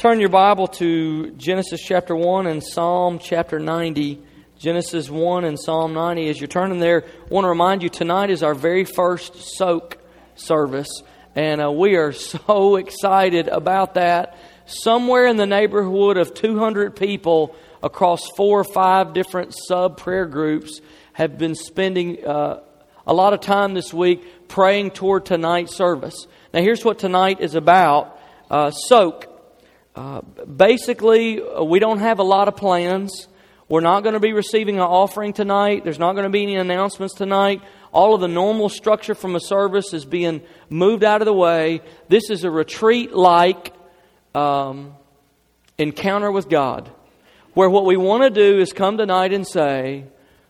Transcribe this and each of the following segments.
Turn your Bible to Genesis chapter 1 and Psalm chapter 90. Genesis 1 and Psalm 90. As you're turning there, I want to remind you tonight is our very first soak service, and uh, we are so excited about that. Somewhere in the neighborhood of 200 people across four or five different sub prayer groups have been spending uh, a lot of time this week praying toward tonight's service. Now, here's what tonight is about uh, soak. Uh, basically, uh, we don't have a lot of plans. We're not going to be receiving an offering tonight. There's not going to be any announcements tonight. All of the normal structure from a service is being moved out of the way. This is a retreat like um, encounter with God, where what we want to do is come tonight and say,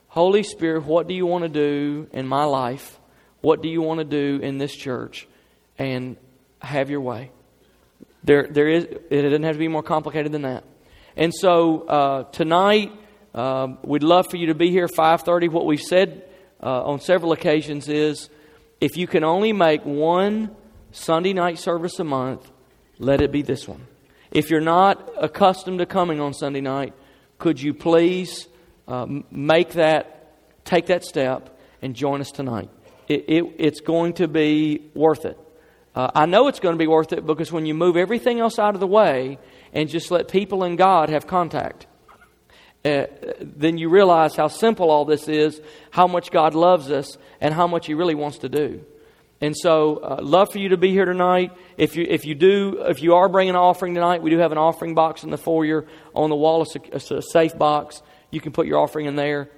Holy Spirit, what do you want to do in my life? What do you want to do in this church? And have your way. There, there is, it doesn't have to be more complicated than that. And so uh, tonight, uh, we'd love for you to be here 5.30. What we've said uh, on several occasions is if you can only make one Sunday night service a month, let it be this one. If you're not accustomed to coming on Sunday night, could you please uh, make that, take that step and join us tonight? It, it, it's going to be worth it. Uh, I know it's going to be worth it because when you move everything else out of the way and just let people and God have contact, uh, then you realize how simple all this is, how much God loves us, and how much He really wants to do. And so, uh, love for you to be here tonight. If you if you do if you are bringing an offering tonight, we do have an offering box in the foyer on the wall. A, a safe box. You can put your offering in there.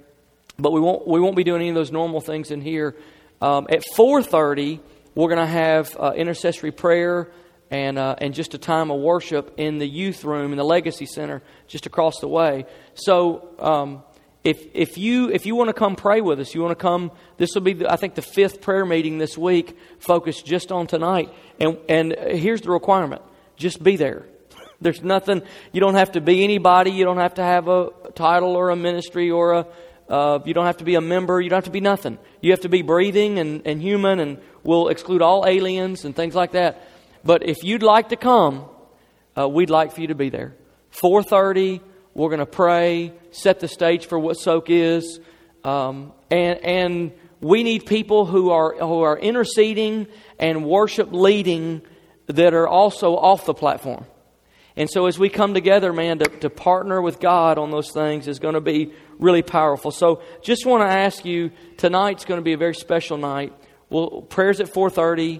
But we won't we won't be doing any of those normal things in here. Um, at four thirty we're going to have uh, intercessory prayer and, uh, and just a time of worship in the youth room in the Legacy Center just across the way. So um, if, if, you, if you want to come pray with us, you want to come, this will be, the, I think, the fifth prayer meeting this week focused just on tonight. And, and here's the requirement just be there. There's nothing, you don't have to be anybody, you don't have to have a title or a ministry or a, uh, you don't have to be a member. You don't have to be nothing. You have to be breathing and, and human, and we'll exclude all aliens and things like that. But if you'd like to come, uh, we'd like for you to be there. 4.30, we're going to pray, set the stage for what soak is. Um, and, and we need people who are, who are interceding and worship leading that are also off the platform. And so as we come together, man, to, to partner with God on those things is going to be really powerful. So just want to ask you, tonight's going to be a very special night. Well, prayers at 4.30,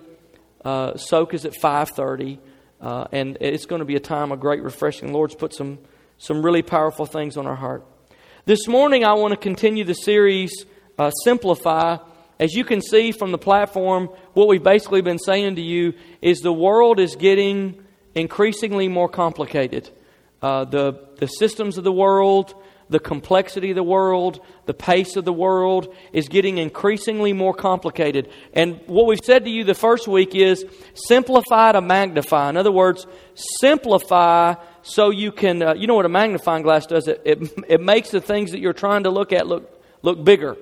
uh, soak is at 5.30, uh, and it's going to be a time of great refreshing. The Lord's put some, some really powerful things on our heart. This morning, I want to continue the series, uh, Simplify. As you can see from the platform, what we've basically been saying to you is the world is getting increasingly more complicated. Uh, the, the systems of the world, the complexity of the world, the pace of the world is getting increasingly more complicated. And what we've said to you the first week is simplify to magnify. In other words, simplify so you can, uh, you know what a magnifying glass does? It, it, it makes the things that you're trying to look at look, look bigger.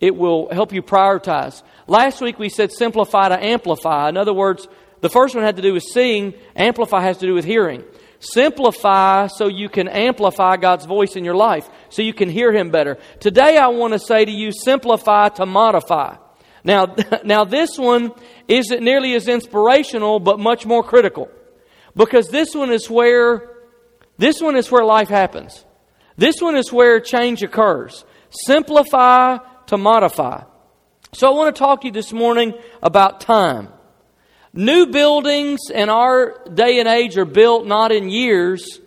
It will help you prioritize. Last week we said simplify to amplify. In other words, the first one had to do with seeing, amplify has to do with hearing. Simplify so you can amplify God's voice in your life, so you can hear Him better. Today I want to say to you, simplify to modify. Now, now this one isn't nearly as inspirational, but much more critical. Because this one is where, this one is where life happens. This one is where change occurs. Simplify to modify. So I want to talk to you this morning about time. New buildings in our day and age are built not in years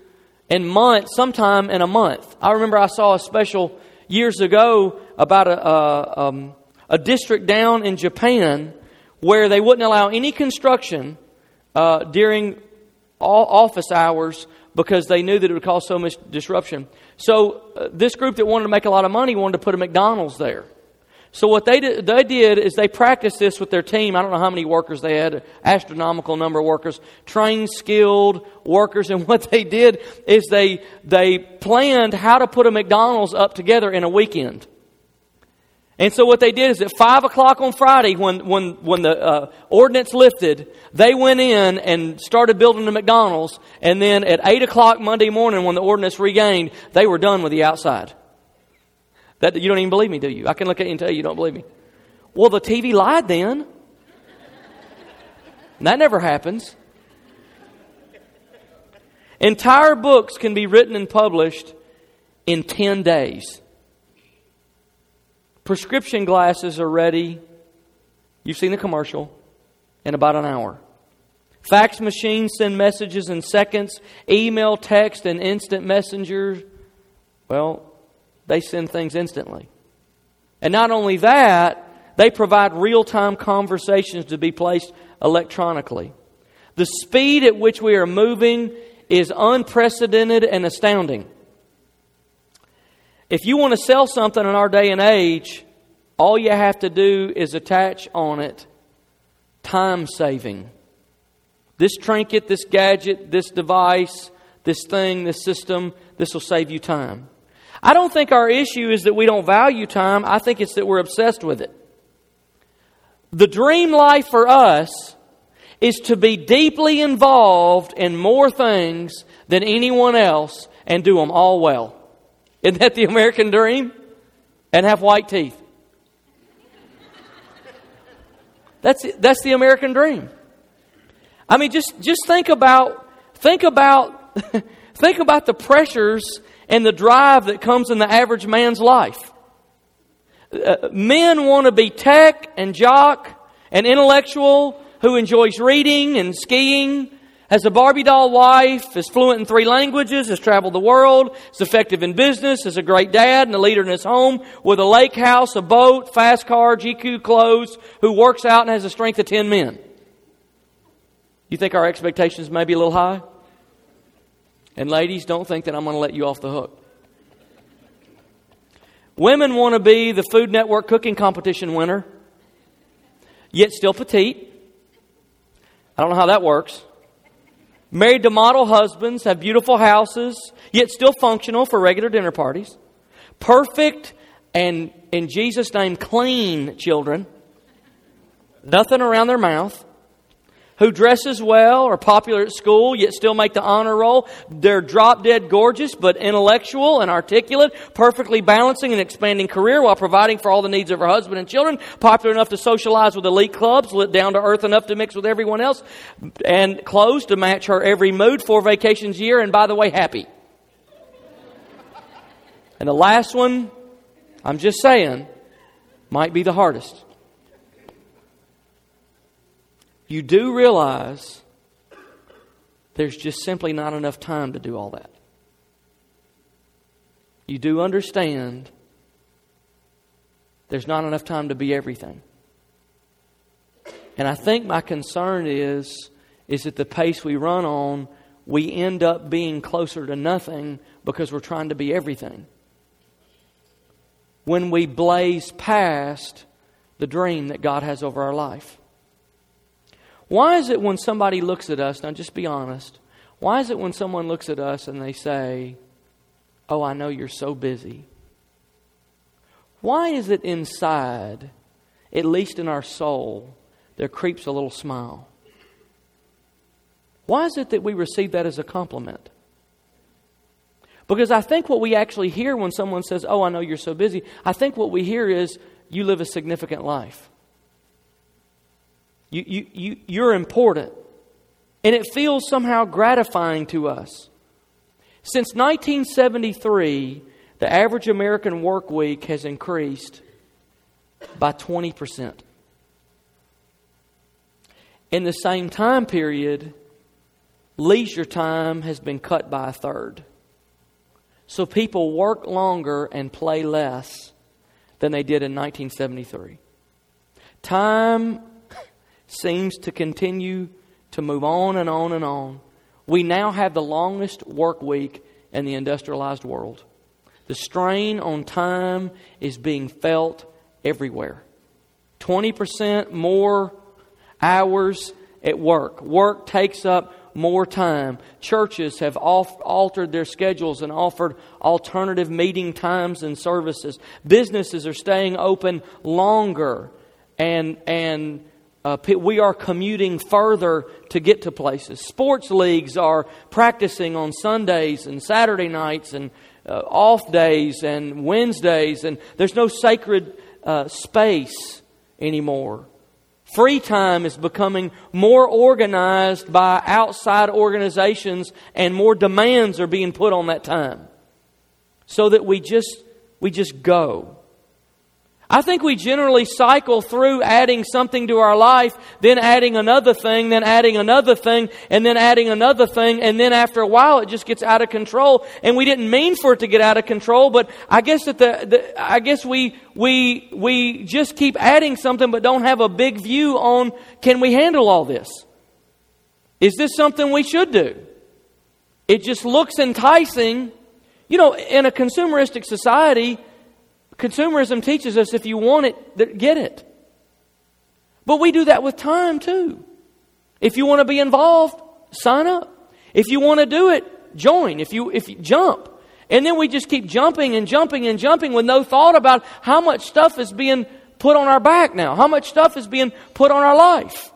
and months, sometime in a month. I remember I saw a special years ago about a, a, um, a district down in Japan where they wouldn't allow any construction uh, during all office hours because they knew that it would cause so much disruption. So uh, this group that wanted to make a lot of money wanted to put a McDonald's there. So what they did, they did is they practiced this with their team. I don't know how many workers they had, astronomical number of workers, trained, skilled workers. And what they did is they, they planned how to put a McDonald's up together in a weekend. And so what they did is at five o'clock on Friday, when when when the uh, ordinance lifted, they went in and started building the McDonald's. And then at eight o'clock Monday morning, when the ordinance regained, they were done with the outside. That you don't even believe me, do you? I can look at you and tell you you don't believe me. Well, the TV lied then. that never happens. Entire books can be written and published in 10 days. Prescription glasses are ready. You've seen the commercial in about an hour. Fax machines send messages in seconds. Email, text, and instant messengers, well, they send things instantly. And not only that, they provide real time conversations to be placed electronically. The speed at which we are moving is unprecedented and astounding. If you want to sell something in our day and age, all you have to do is attach on it time saving. This trinket, this gadget, this device, this thing, this system, this will save you time. I don't think our issue is that we don't value time. I think it's that we're obsessed with it. The dream life for us is to be deeply involved in more things than anyone else and do them all well. Isn't that the American dream? And have white teeth. That's, that's the American dream. I mean, just, just think about, think about, think about the pressures and the drive that comes in the average man's life. Uh, men want to be tech and jock and intellectual who enjoys reading and skiing, has a Barbie doll wife, is fluent in three languages, has traveled the world, is effective in business, is a great dad and a leader in his home, with a lake house, a boat, fast car, GQ clothes, who works out and has the strength of 10 men. You think our expectations may be a little high? And ladies, don't think that I'm going to let you off the hook. Women want to be the Food Network cooking competition winner, yet still petite. I don't know how that works. Married to model husbands, have beautiful houses, yet still functional for regular dinner parties. Perfect and, in Jesus' name, clean children. Nothing around their mouth who dresses well, or popular at school, yet still make the honor roll. They're drop dead gorgeous, but intellectual and articulate, perfectly balancing and expanding career while providing for all the needs of her husband and children, popular enough to socialize with elite clubs, lit down to earth enough to mix with everyone else, and clothes to match her every mood, four vacations a year, and by the way, happy. And the last one, I'm just saying, might be the hardest. You do realize there's just simply not enough time to do all that. You do understand there's not enough time to be everything. And I think my concern is is that the pace we run on, we end up being closer to nothing because we're trying to be everything. When we blaze past the dream that God has over our life. Why is it when somebody looks at us, now just be honest, why is it when someone looks at us and they say, Oh, I know you're so busy? Why is it inside, at least in our soul, there creeps a little smile? Why is it that we receive that as a compliment? Because I think what we actually hear when someone says, Oh, I know you're so busy, I think what we hear is, You live a significant life. You, you, you, you're important. And it feels somehow gratifying to us. Since 1973, the average American work week has increased by 20%. In the same time period, leisure time has been cut by a third. So people work longer and play less than they did in 1973. Time seems to continue to move on and on and on. We now have the longest work week in the industrialized world. The strain on time is being felt everywhere. 20% more hours at work. Work takes up more time. Churches have altered their schedules and offered alternative meeting times and services. Businesses are staying open longer, and and uh, we are commuting further to get to places. Sports leagues are practicing on Sundays and Saturday nights and uh, off days and Wednesdays, and there's no sacred uh, space anymore. Free time is becoming more organized by outside organizations, and more demands are being put on that time, so that we just we just go. I think we generally cycle through adding something to our life, then adding another thing, then adding another thing, and then adding another thing, and then after a while it just gets out of control. And we didn't mean for it to get out of control, but I guess that the, the I guess we we we just keep adding something, but don't have a big view on can we handle all this? Is this something we should do? It just looks enticing. You know, in a consumeristic society, Consumerism teaches us if you want it, get it. But we do that with time too. If you want to be involved, sign up. If you want to do it, join. If you if you jump. And then we just keep jumping and jumping and jumping with no thought about how much stuff is being put on our back now. How much stuff is being put on our life.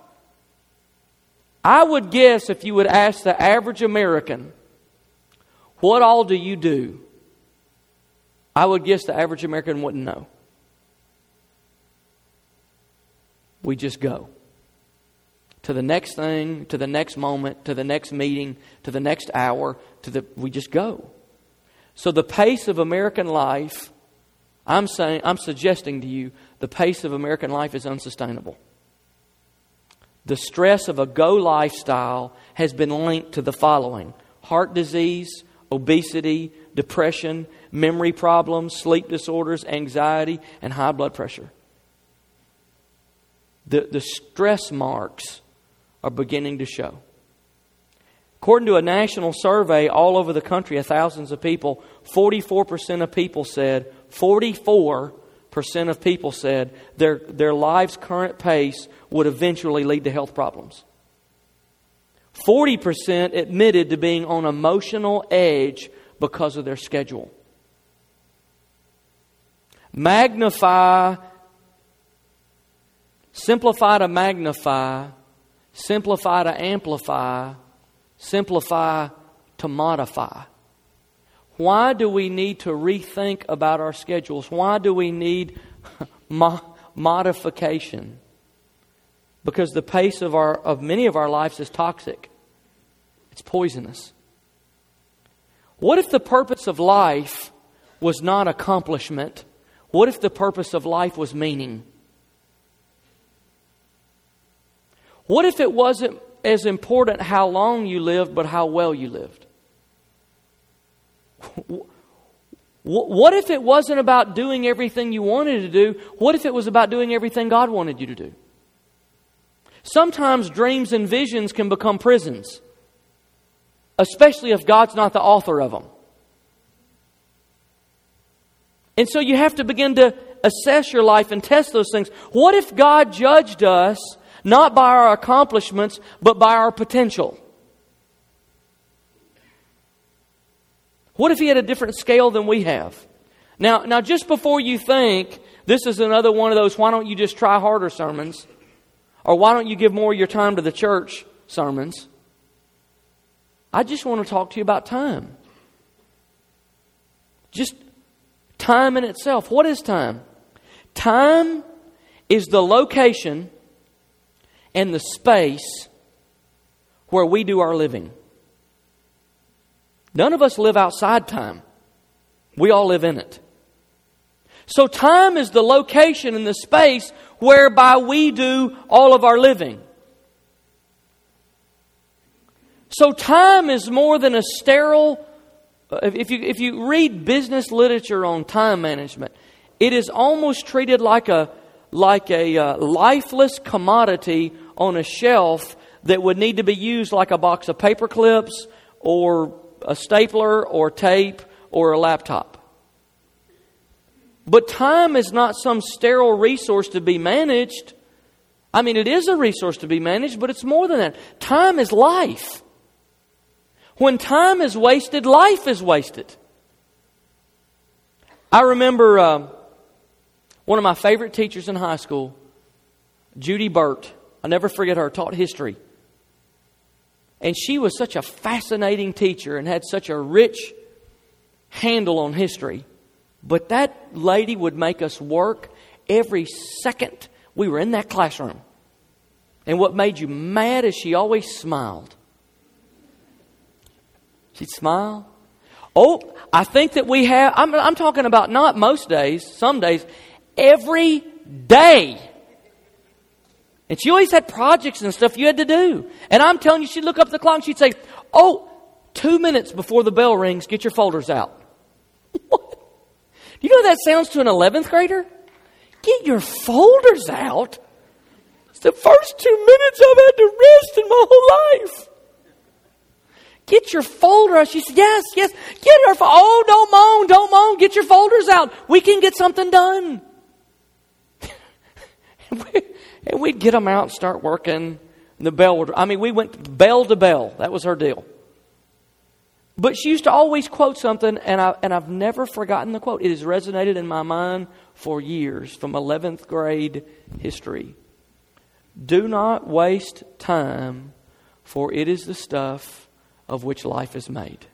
I would guess if you would ask the average American, what all do you do? I would guess the average American wouldn't know. We just go to the next thing, to the next moment, to the next meeting, to the next hour, to the we just go. So the pace of American life, I'm saying I'm suggesting to you, the pace of American life is unsustainable. The stress of a go lifestyle has been linked to the following heart disease, obesity, depression, memory problems, sleep disorders, anxiety, and high blood pressure. The, the stress marks are beginning to show. According to a national survey all over the country of thousands of people, 44% of people said, 44% of people said their, their life's current pace would eventually lead to health problems. 40% admitted to being on emotional edge because of their schedule. Magnify, simplify to magnify, simplify to amplify, simplify to modify. Why do we need to rethink about our schedules? Why do we need mo- modification? Because the pace of, our, of many of our lives is toxic, it's poisonous. What if the purpose of life was not accomplishment? What if the purpose of life was meaning? What if it wasn't as important how long you lived, but how well you lived? What if it wasn't about doing everything you wanted to do? What if it was about doing everything God wanted you to do? Sometimes dreams and visions can become prisons, especially if God's not the author of them. And so you have to begin to assess your life and test those things. What if God judged us not by our accomplishments, but by our potential? What if He had a different scale than we have? Now, now just before you think this is another one of those, why don't you just try harder sermons? Or why don't you give more of your time to the church sermons? I just want to talk to you about time. Just Time in itself. What is time? Time is the location and the space where we do our living. None of us live outside time. We all live in it. So time is the location and the space whereby we do all of our living. So time is more than a sterile if you, if you read business literature on time management, it is almost treated like a, like a uh, lifeless commodity on a shelf that would need to be used like a box of paper clips or a stapler or tape or a laptop. But time is not some sterile resource to be managed. I mean, it is a resource to be managed, but it's more than that. Time is life. When time is wasted, life is wasted. I remember uh, one of my favorite teachers in high school, Judy Burt. I'll never forget her, taught history. And she was such a fascinating teacher and had such a rich handle on history. But that lady would make us work every second we were in that classroom. And what made you mad is she always smiled. She'd smile. Oh, I think that we have, I'm, I'm talking about not most days, some days, every day. And she always had projects and stuff you had to do. And I'm telling you, she'd look up the clock and she'd say, Oh, two minutes before the bell rings, get your folders out. what? You know that sounds to an 11th grader? Get your folders out. It's the first two minutes I've had to rest in my whole life. Get your folder out. She said, Yes, yes. Get her. Oh, don't moan, don't moan. Get your folders out. We can get something done. and we'd get them out and start working. And the bell would, I mean, we went bell to bell. That was her deal. But she used to always quote something, and, I, and I've never forgotten the quote. It has resonated in my mind for years from 11th grade history. Do not waste time, for it is the stuff of which life is made.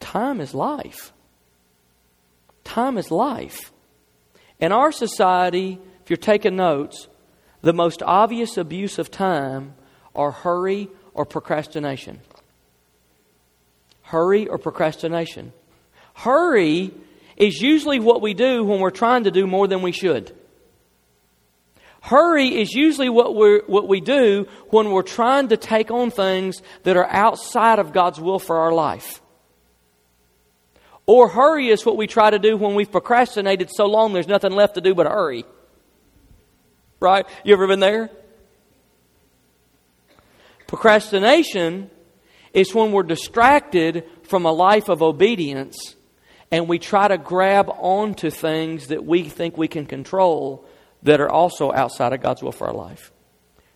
Time is life. Time is life. In our society, if you're taking notes, the most obvious abuse of time are hurry or procrastination. Hurry or procrastination. Hurry is usually what we do when we're trying to do more than we should. Hurry is usually what, we what we do when we're trying to take on things that are outside of God's will for our life. Or hurry is what we try to do when we've procrastinated so long there's nothing left to do but hurry. Right? You ever been there? Procrastination is when we're distracted from a life of obedience and we try to grab onto things that we think we can control that are also outside of God's will for our life.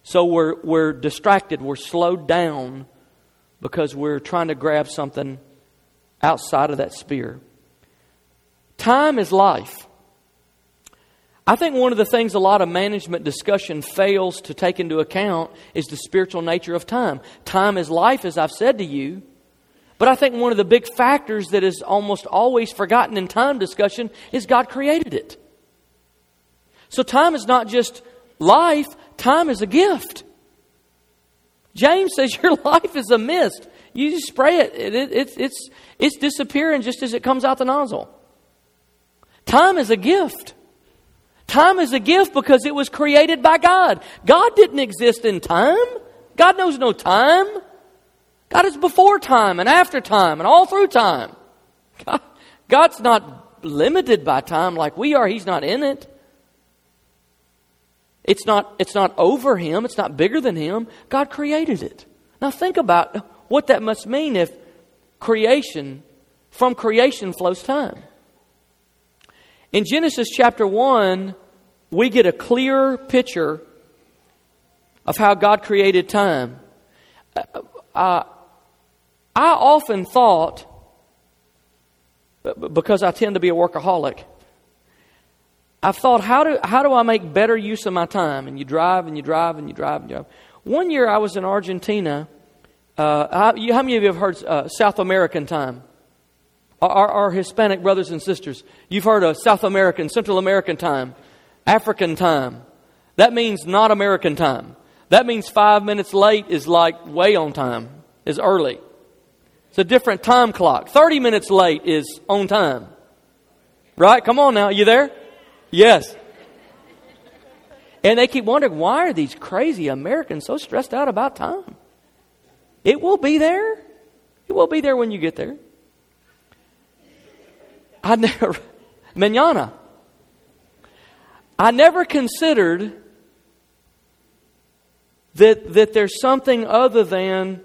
So we're, we're distracted, we're slowed down because we're trying to grab something outside of that sphere. Time is life. I think one of the things a lot of management discussion fails to take into account is the spiritual nature of time. Time is life, as I've said to you. But I think one of the big factors that is almost always forgotten in time discussion is God created it. So time is not just life, time is a gift. James says your life is a mist. You just spray it, it, it it's, it's, it's disappearing just as it comes out the nozzle. Time is a gift. Time is a gift because it was created by God. God didn't exist in time. God knows no time. God is before time and after time and all through time. God, God's not limited by time like we are. He's not in it. It's not, it's not over him. It's not bigger than him. God created it. Now think about what that must mean if creation, from creation flows time. In Genesis chapter 1, we get a clear picture of how God created time. Uh, I often thought, because I tend to be a workaholic, I've thought, how do, how do I make better use of my time? And you drive and you drive and you drive and you drive. One year I was in Argentina. Uh, how, many of you have heard uh, South American time? Our, our, Hispanic brothers and sisters, you've heard of South American, Central American time, African time. That means not American time. That means five minutes late is like way on time, is early. It's a different time clock. 30 minutes late is on time. Right? Come on now. You there? Yes. And they keep wondering why are these crazy Americans so stressed out about time? It will be there. It will be there when you get there. I never, manana. I never considered that, that there's something other than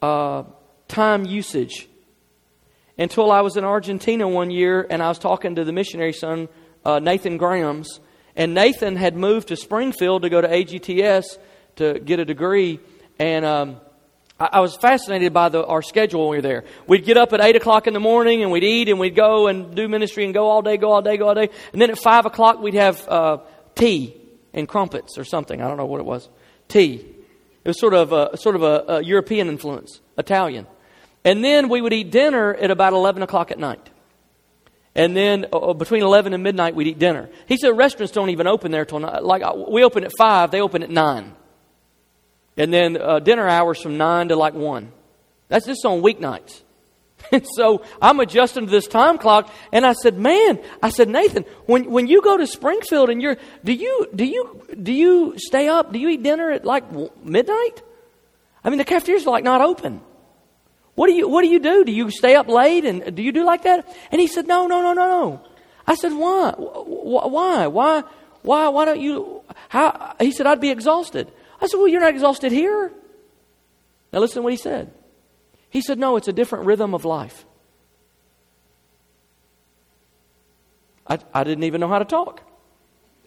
uh, time usage until I was in Argentina one year and I was talking to the missionary son uh, Nathan Graham's. And Nathan had moved to Springfield to go to AGTS to get a degree. And um, I, I was fascinated by the, our schedule when we were there. We'd get up at 8 o'clock in the morning and we'd eat and we'd go and do ministry and go all day, go all day, go all day. And then at 5 o'clock we'd have uh, tea and crumpets or something. I don't know what it was. Tea. It was sort of a, sort of a, a European influence, Italian. And then we would eat dinner at about 11 o'clock at night. And then uh, uh between 11 and midnight, we'd eat dinner. He said restaurants don't even open there till, like, uh, we open at 5, they open at 9. And then uh, dinner hours from 9 to like 1. That's just on weeknights. And so I'm adjusting to this time clock, and I said, "Man," I said, "Nathan, when when you go to Springfield and you're, do you do you do you stay up? Do you eat dinner at like midnight? I mean, the cafeteria's like not open. What do you what do you do? Do you stay up late and do you do like that?" And he said, "No, no, no, no, no." I said, "Why? Why? Why? Why? Why don't you?" How? He said, "I'd be exhausted." I said, Well, you're not exhausted here. Now, listen to what he said. He said, No, it's a different rhythm of life. I, I didn't even know how to talk.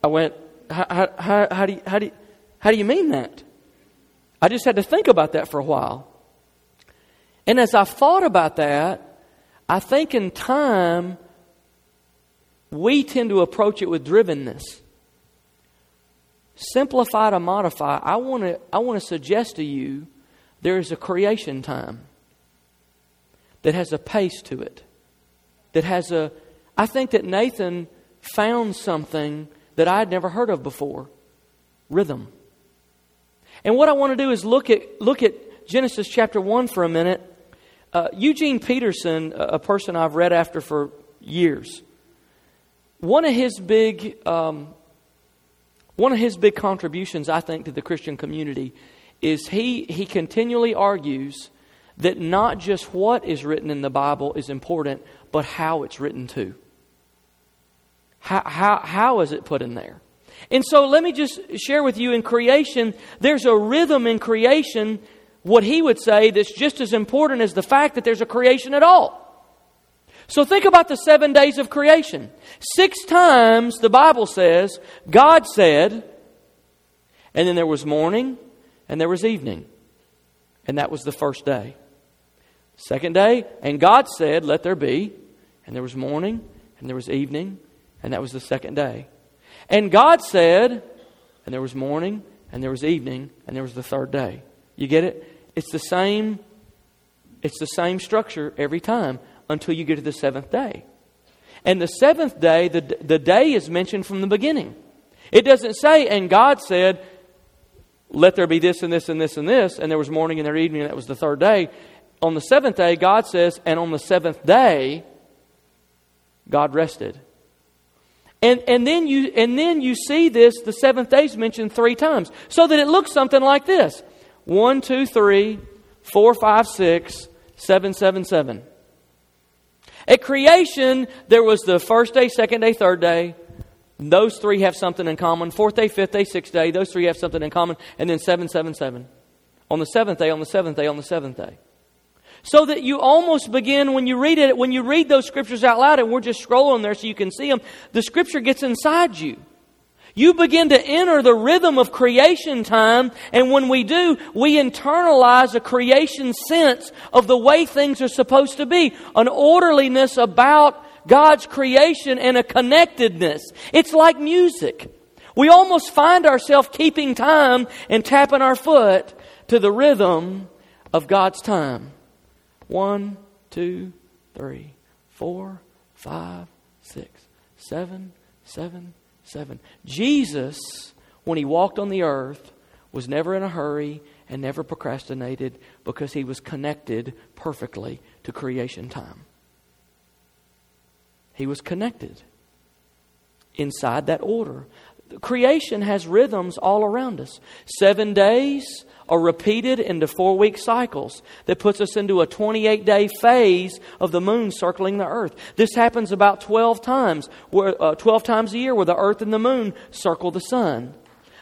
I went, how, how, how, do you, how, do you, how do you mean that? I just had to think about that for a while. And as I thought about that, I think in time, we tend to approach it with drivenness simplify to modify, I want to I want to suggest to you there is a creation time that has a pace to it. That has a I think that Nathan found something that I had never heard of before. Rhythm. And what I want to do is look at look at Genesis chapter 1 for a minute. Uh, Eugene Peterson, a person I've read after for years, one of his big um, one of his big contributions, I think, to the Christian community is he, he continually argues that not just what is written in the Bible is important, but how it's written too. How, how, how is it put in there? And so let me just share with you in creation, there's a rhythm in creation, what he would say, that's just as important as the fact that there's a creation at all. So think about the seven days of creation. Six times the Bible says, God said, and then there was morning and there was evening. And that was the first day. Second day, and God said, Let there be. And there was morning and there was evening, and that was the second day. And God said, and there was morning and there was evening, and there was the third day. You get it? It's the same it's the same structure every time until you get to the seventh day. And the seventh day, the, the day is mentioned from the beginning. It doesn't say, and God said, let there be this and this and this and this, and there was morning and there evening, and that was the third day. On the seventh day, God says, and on the seventh day, God rested. And, and, then you, and then you see this, the seventh day is mentioned three times. So that it looks something like this one, two, three, four, five, six, seven, seven, seven. At creation, there was the first day, second day, third day. Those three have something in common. Fourth day, fifth day, sixth day, those three have something in common. And then seven, seven, seven. On the seventh day, on the seventh day, on the seventh day. So that you almost begin, when you read it, when you read those scriptures out loud, and we're just scrolling there so you can see them, the scripture gets inside you. You begin to enter the rhythm of creation time, and when we do, we internalize a creation sense of the way things are supposed to be, an orderliness about God's creation and a connectedness. It's like music. We almost find ourselves keeping time and tapping our foot to the rhythm of God's time. One, two, three, four, five, six, seven, seven, 7. Jesus, when he walked on the earth, was never in a hurry and never procrastinated because he was connected perfectly to creation time. He was connected inside that order. Creation has rhythms all around us. Seven days are repeated into four week cycles that puts us into a 28 day phase of the moon circling the earth. This happens about 12 times, where, uh, 12 times a year where the earth and the moon circle the sun.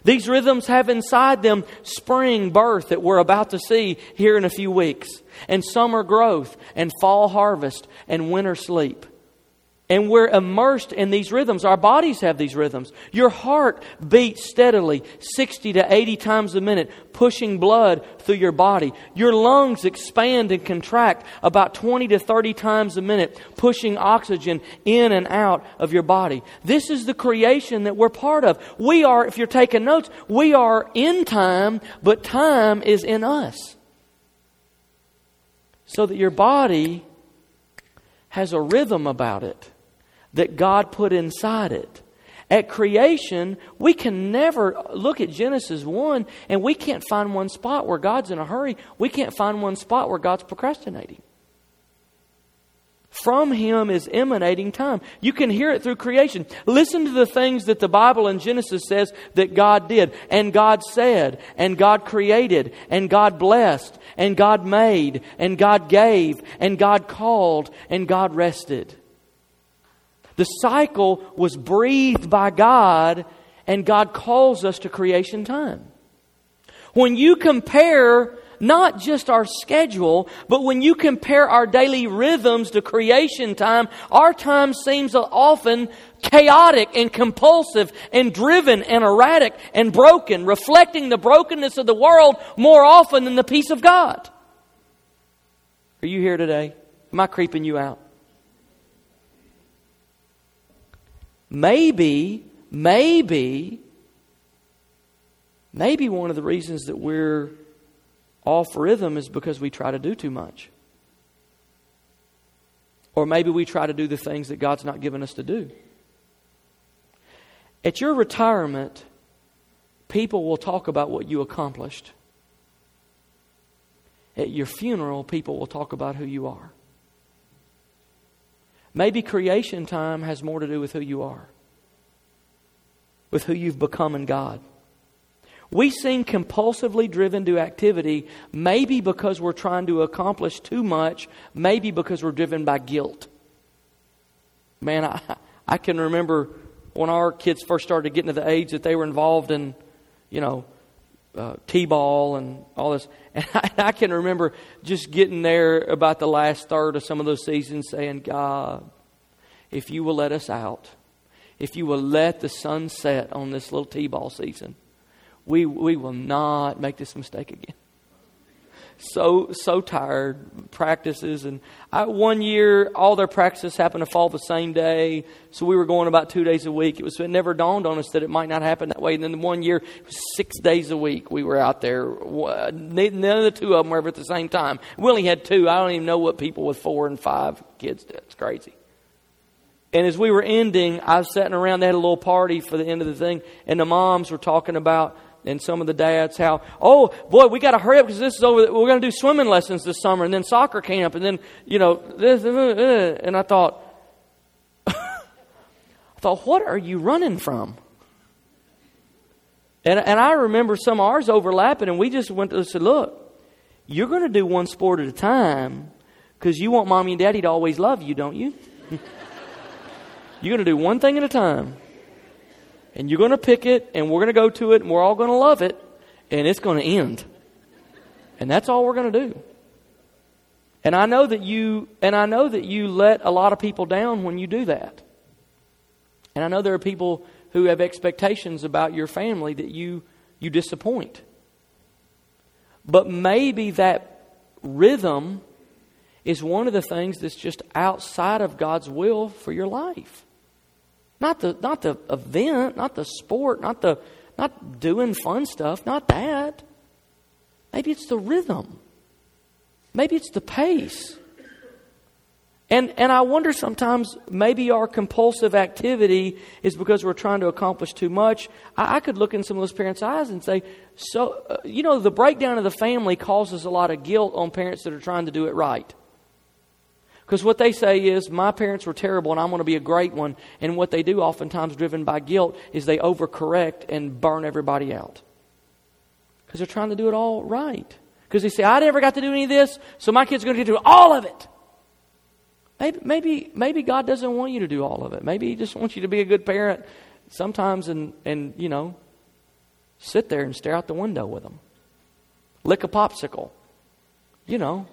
These rhythms have inside them spring birth that we're about to see here in a few weeks, and summer growth, and fall harvest, and winter sleep. And we're immersed in these rhythms. Our bodies have these rhythms. Your heart beats steadily, 60 to 80 times a minute, pushing blood through your body. Your lungs expand and contract about 20 to 30 times a minute, pushing oxygen in and out of your body. This is the creation that we're part of. We are, if you're taking notes, we are in time, but time is in us. So that your body has a rhythm about it that God put inside it. At creation, we can never look at Genesis 1 and we can't find one spot where God's in a hurry. We can't find one spot where God's procrastinating. From Him is emanating time. You can hear it through creation. Listen to the things that the Bible in Genesis says that God did, and God said, and God created, and God blessed, and God made, and God gave, and God called, and God rested. The cycle was breathed by God, and God calls us to creation time. When you compare not just our schedule, but when you compare our daily rhythms to creation time, our time seems often chaotic and compulsive and driven and erratic and broken, reflecting the brokenness of the world more often than the peace of God. Are you here today? Am I creeping you out? Maybe, maybe, maybe one of the reasons that we're off rhythm is because we try to do too much. Or maybe we try to do the things that God's not given us to do. At your retirement, people will talk about what you accomplished. At your funeral, people will talk about who you are. Maybe creation time has more to do with who you are, with who you've become in God. We seem compulsively driven to activity, maybe because we're trying to accomplish too much, maybe because we're driven by guilt. Man, I, I can remember when our kids first started getting to the age that they were involved in, you know, uh, t-ball and all this. And I, I, can remember just getting there about the last third of some of those seasons saying, God, if you will let us out, if you will let the sun set on this little t-ball season, we, we will not make this mistake again so so tired practices and I, one year all their practices happened to fall the same day so we were going about two days a week. It was it never dawned on us that it might not happen that way and then one year six days a week we were out there. None of the two of them were ever at the same time. We only had two. I don't even know what people with four and five kids did. It's crazy. And as we were ending i was sitting around they had a little party for the end of the thing and the moms were talking about and some of the dads how, oh boy, we got to hurry up because this is over. We're going to do swimming lessons this summer, and then soccer camp, and then you know this. And I thought, I thought, what are you running from? And and I remember some ours overlapping, and we just went to said, look, you're going to do one sport at a time because you want mommy and daddy to always love you, don't you? you're going to do one thing at a time and you're going to pick it, and we're going to go to it, and we're all going to love it, and it's going to end. And that's all we're going to do. And I know that you and I know that you let a lot of people down when you do that. And I know there are people who have expectations about your family that you you disappoint. But maybe that rhythm is one of the things that's just outside of God's will for your life. Not the, not the event, not the sport, not, the, not doing fun stuff, not that. Maybe it's the rhythm. Maybe it's the pace. And, and I wonder sometimes maybe our compulsive activity is because we're trying to accomplish too much. I, I could look in some of those parents' eyes and say, so, uh, you know, the breakdown of the family causes a lot of guilt on parents that are trying to do it right. Because what they say is, my parents were terrible and I'm going to be a great one. And what they do, oftentimes driven by guilt, is they overcorrect and burn everybody out. Because they're trying to do it all right. Because they say, I never got to do any of this, so my kids are going to do all of it. Maybe, maybe, maybe God doesn't want you to do all of it. Maybe He just wants you to be a good parent sometimes and, and you know, sit there and stare out the window with them. Lick a popsicle. You know,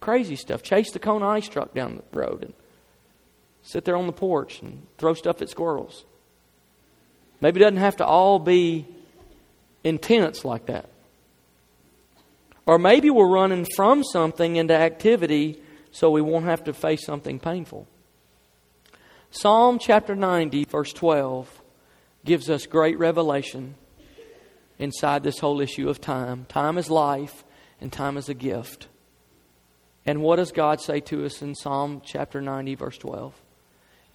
Crazy stuff. Chase the cone ice truck down the road. And sit there on the porch and throw stuff at squirrels. Maybe it doesn't have to all be intense like that. Or maybe we're running from something into activity so we won't have to face something painful. Psalm chapter 90, verse 12, gives us great revelation inside this whole issue of time. Time is life, and time is a gift. And what does God say to us in Psalm chapter 90, verse 12?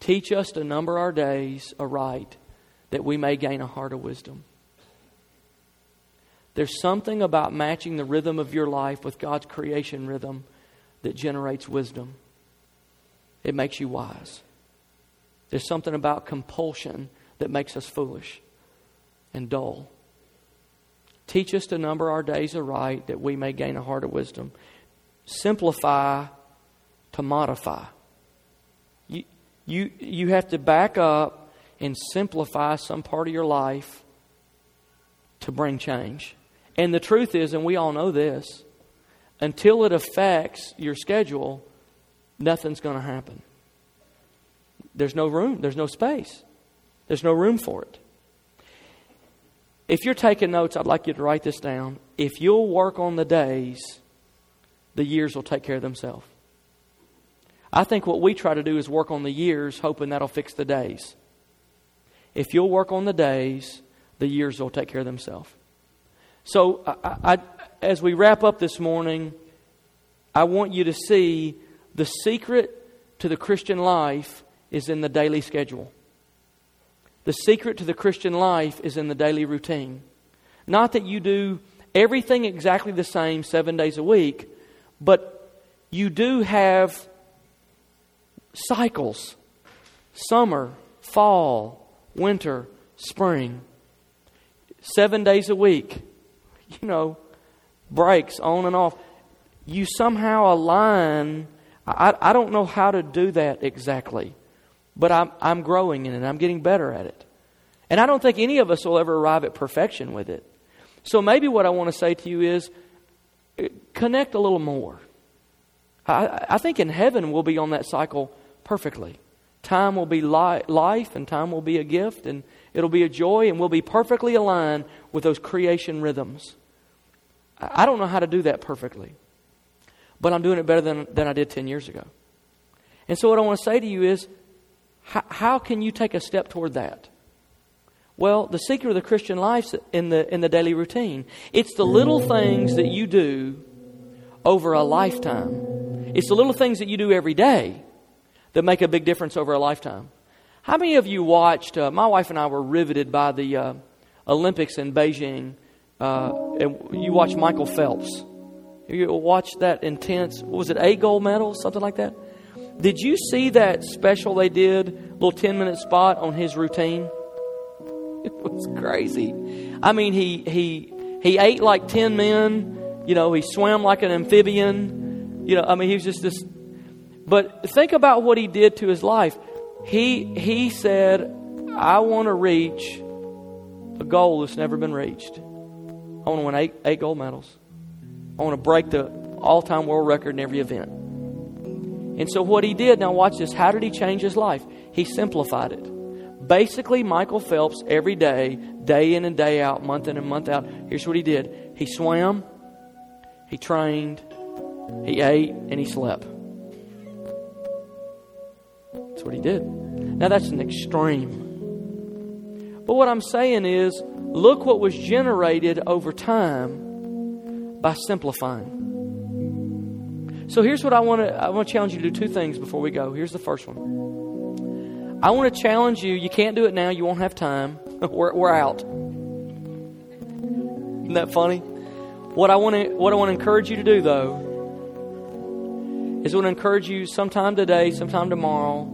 Teach us to number our days aright, that we may gain a heart of wisdom. There's something about matching the rhythm of your life with God's creation rhythm that generates wisdom. It makes you wise. There's something about compulsion that makes us foolish and dull. Teach us to number our days aright that we may gain a heart of wisdom. Simplify to modify. You, you, you have to back up and simplify some part of your life to bring change. And the truth is, and we all know this, until it affects your schedule, nothing's going to happen. There's no room, there's no space, there's no room for it. If you're taking notes, I'd like you to write this down. If you'll work on the days, the years will take care of themselves. I think what we try to do is work on the years, hoping that'll fix the days. If you'll work on the days, the years will take care of themselves. So, I, I, as we wrap up this morning, I want you to see the secret to the Christian life is in the daily schedule. The secret to the Christian life is in the daily routine. Not that you do everything exactly the same seven days a week, but you do have cycles summer, fall, winter, spring. Seven days a week, you know, breaks on and off. You somehow align. I, I don't know how to do that exactly. But I'm, I'm growing in it. I'm getting better at it. And I don't think any of us will ever arrive at perfection with it. So maybe what I want to say to you is connect a little more. I, I think in heaven we'll be on that cycle perfectly. Time will be li- life, and time will be a gift, and it'll be a joy, and we'll be perfectly aligned with those creation rhythms. I, I don't know how to do that perfectly, but I'm doing it better than, than I did 10 years ago. And so, what I want to say to you is how, how can you take a step toward that? Well, the secret of the Christian life in the, in the daily routine. It's the little things that you do over a lifetime. It's the little things that you do every day that make a big difference over a lifetime. How many of you watched? Uh, my wife and I were riveted by the uh, Olympics in Beijing, uh, and you watched Michael Phelps. You watched that intense. What was it? Eight gold medals, something like that. Did you see that special they did, little 10 minute spot on his routine? It was crazy. I mean, he, he, he ate like 10 men, you know, he swam like an amphibian. You know, I mean, he was just this. But think about what he did to his life. He, he said, I want to reach a goal that's never been reached. I want to win eight, eight gold medals. I want to break the all time world record in every event. And so, what he did, now watch this. How did he change his life? He simplified it. Basically, Michael Phelps, every day, day in and day out, month in and month out, here's what he did he swam, he trained, he ate, and he slept. That's what he did. Now, that's an extreme. But what I'm saying is, look what was generated over time by simplifying. So here's what I want to I want to challenge you to do two things before we go. Here's the first one. I want to challenge you. You can't do it now. You won't have time. we're, we're out. Isn't that funny? What I want to what I want to encourage you to do though is I want to encourage you sometime today, sometime tomorrow.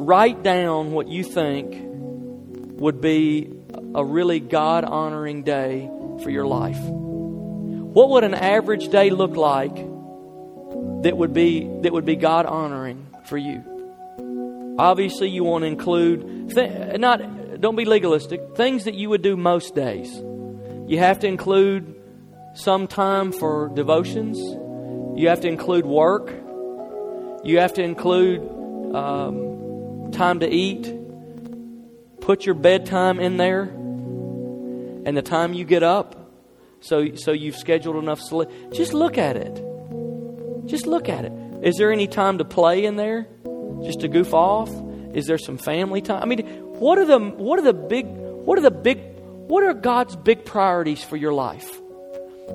Write down what you think would be a really God honoring day for your life. What would an average day look like that would be that would be God honoring for you? Obviously, you want to include th- not don't be legalistic things that you would do most days. You have to include some time for devotions. You have to include work. You have to include um, time to eat. Put your bedtime in there and the time you get up. So, so you've scheduled enough sleep. Just look at it. Just look at it. Is there any time to play in there? Just to goof off? Is there some family time? I mean, what are the what are the big what are the big what are God's big priorities for your life?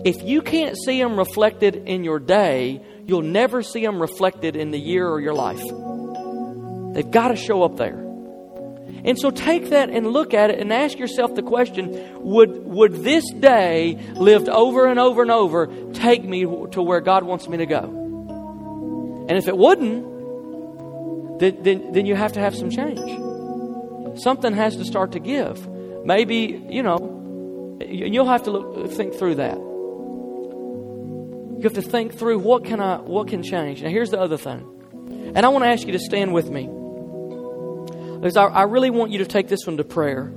If you can't see them reflected in your day, you'll never see them reflected in the year or your life. They've got to show up there. And so take that and look at it and ask yourself the question would, would this day, lived over and over and over, take me to where God wants me to go? And if it wouldn't, then, then, then you have to have some change. Something has to start to give. Maybe, you know, you'll have to look, think through that. You have to think through what can I what can change. Now here's the other thing. And I want to ask you to stand with me. Because I, I really want you to take this one to prayer.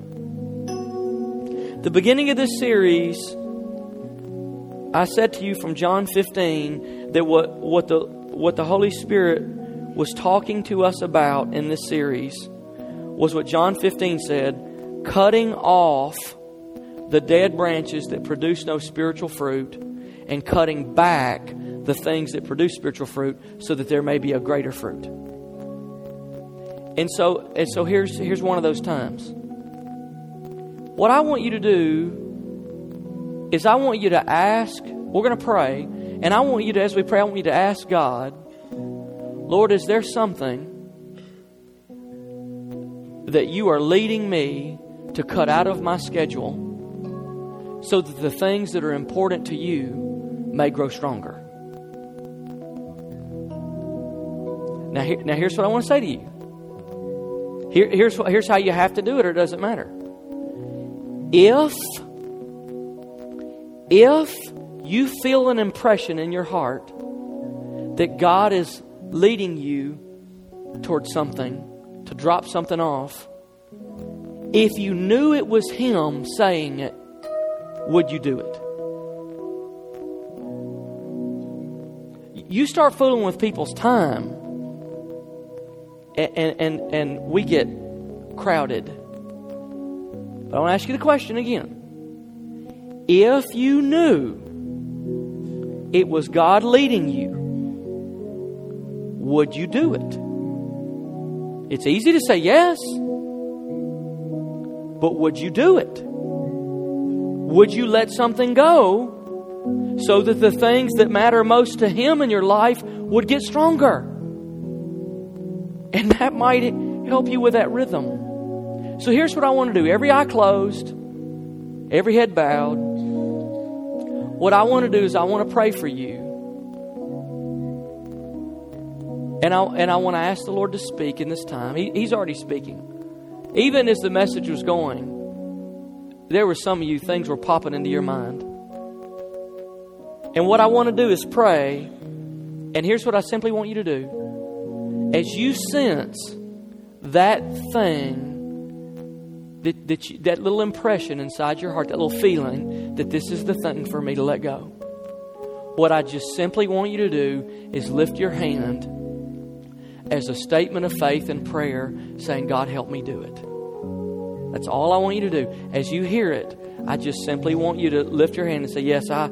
The beginning of this series, I said to you from John 15 that what, what the what the Holy Spirit was talking to us about in this series was what John 15 said, cutting off the dead branches that produce no spiritual fruit and cutting back the things that produce spiritual fruit so that there may be a greater fruit. And so, and so here's, here's one of those times. What I want you to do is I want you to ask, we're going to pray, and I want you to, as we pray, I want you to ask God, Lord, is there something that you are leading me to cut out of my schedule so that the things that are important to you may grow stronger. Now, here, now here's what I want to say to you. Here, here's, what, here's how you have to do it, or it doesn't matter. If, if you feel an impression in your heart that God is leading you towards something, to drop something off, if you knew it was Him saying it, would you do it? you start fooling with people's time, and, and, and we get crowded. But I want to ask you the question again. If you knew it was God leading you, would you do it? It's easy to say yes, but would you do it? Would you let something go so that the things that matter most to Him in your life would get stronger. And that might help you with that rhythm. So here's what I want to do every eye closed, every head bowed. What I want to do is I want to pray for you. And I, and I want to ask the Lord to speak in this time. He, he's already speaking. Even as the message was going, there were some of you, things were popping into your mind. And what I want to do is pray. And here's what I simply want you to do. As you sense that thing, that, that, you, that little impression inside your heart, that little feeling that this is the thing for me to let go, what I just simply want you to do is lift your hand as a statement of faith and prayer, saying, God, help me do it. That's all I want you to do. As you hear it, I just simply want you to lift your hand and say, Yes, I.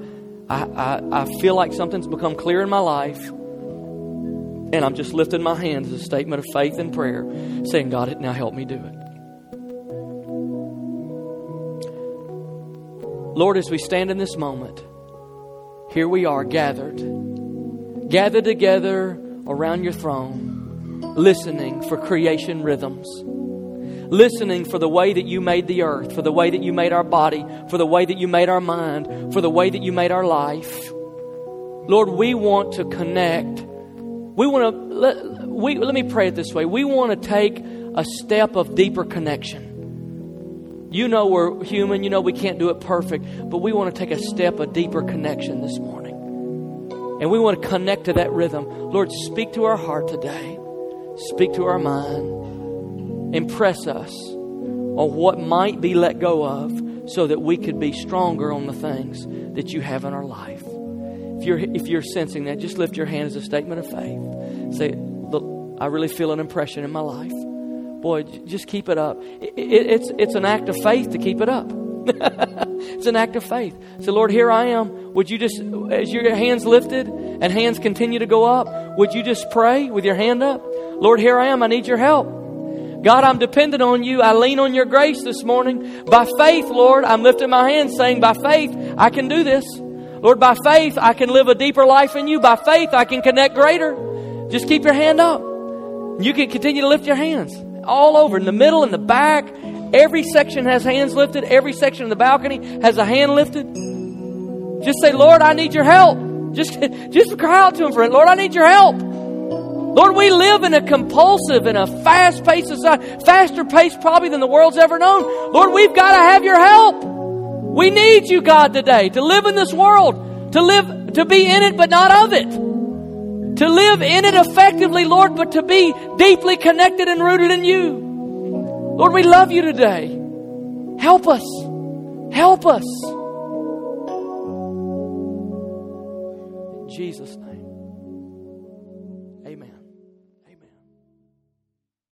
I, I, I feel like something's become clear in my life. And I'm just lifting my hands as a statement of faith and prayer, saying, God, now help me do it. Lord, as we stand in this moment, here we are gathered, gathered together around your throne, listening for creation rhythms listening for the way that you made the earth, for the way that you made our body, for the way that you made our mind, for the way that you made our life. Lord, we want to connect. We want to let, we, let me pray it this way. We want to take a step of deeper connection. You know we're human, you know we can't do it perfect, but we want to take a step of deeper connection this morning. And we want to connect to that rhythm. Lord, speak to our heart today. Speak to our mind impress us on what might be let go of so that we could be stronger on the things that you have in our life. If you're, if you're sensing that, just lift your hand as a statement of faith. Say, Look, I really feel an impression in my life. Boy, just keep it up. It, it, it's, it's an act of faith to keep it up. it's an act of faith. Say, Lord, here I am. Would you just, as your hands lifted and hands continue to go up, would you just pray with your hand up? Lord, here I am. I need your help. God, I'm dependent on you. I lean on your grace this morning. By faith, Lord, I'm lifting my hands saying, by faith, I can do this. Lord, by faith, I can live a deeper life in you. By faith, I can connect greater. Just keep your hand up. You can continue to lift your hands all over in the middle, in the back. Every section has hands lifted. Every section of the balcony has a hand lifted. Just say, Lord, I need your help. Just, just cry out to Him for it. Lord, I need your help. Lord, we live in a compulsive and a fast paced society, faster pace probably than the world's ever known. Lord, we've got to have your help. We need you, God, today to live in this world, to live, to be in it, but not of it. To live in it effectively, Lord, but to be deeply connected and rooted in you. Lord, we love you today. Help us. Help us. In Jesus' name.